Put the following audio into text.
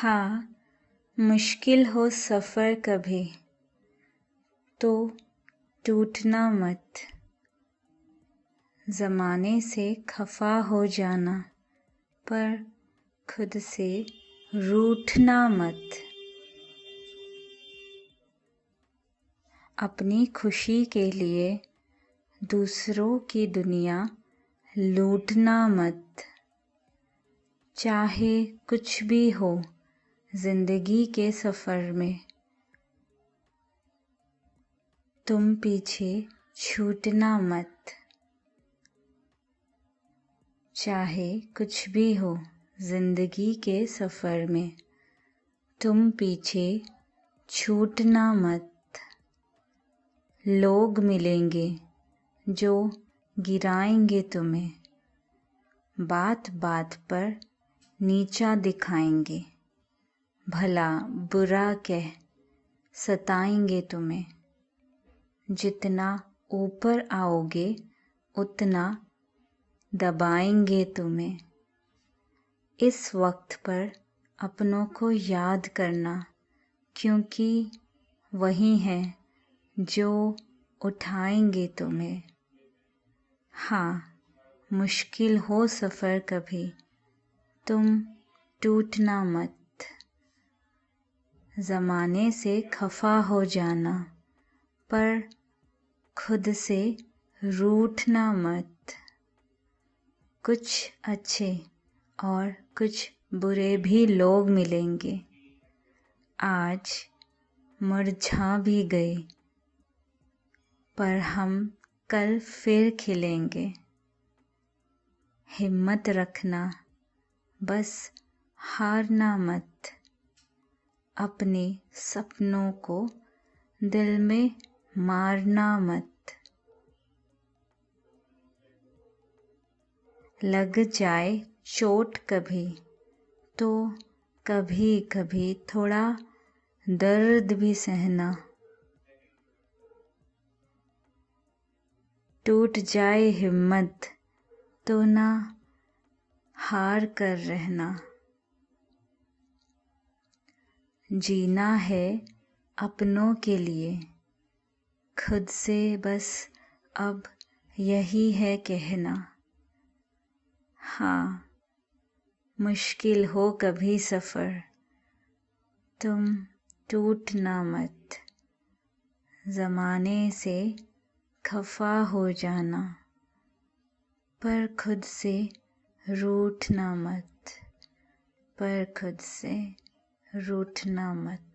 हाँ मुश्किल हो सफ़र कभी तो टूटना मत। ज़माने से खफा हो जाना, पर खुद से रूठना मत। अपनी खुशी के लिए दूसरों की दुनिया लूटना मत। चाहे कुछ भी हो ज़िंदगी के सफ़र में। तुम पीछे छूटना मत। चाहे कुछ भी हो ज़िंदगी के सफ़र में। तुम पीछे छूटना मत। लोग मिलेंगे जो गिराएँगे तुम्हें। बात बात पर नीचा दिखाएँगे। भला बुरा कह, सताएँगे तुम्हें। जितना ऊपर आओगे, उतना दबाएँगे तुम्हें। इस वक्त पर अपनों को याद करना, क्योंकि वही हैं जो उठाएँगे तुम्हें। हाँ मुश्किल हो सफ़र कभी, तुम टूटना मत। ज़माने से खफा हो जाना, पर खुद से रूठना मत। कुछ अच्छे और कुछ बुरे भी लोग मिलेंगे। आज मुरझा भी गए, पर हम कल फिर खिलेंगे। हिम्मत रखना, बस हारना मत। अपने सपनों को दिल में मारना मत। लग जाए चोट कभी तो कभी कभी थोड़ा दर्द भी सहना। टूट जाए हिम्मत तो ना हार कर रहना। जीना है अपनों के लिए। खुद से बस अब यही है कहना। हाँ मुश्किल हो कभी सफ़र। तुम टूट टूटना मत। ज़माने से खफा हो जाना। पर खुद से रूठना मत। पर खुद से रूठना मत।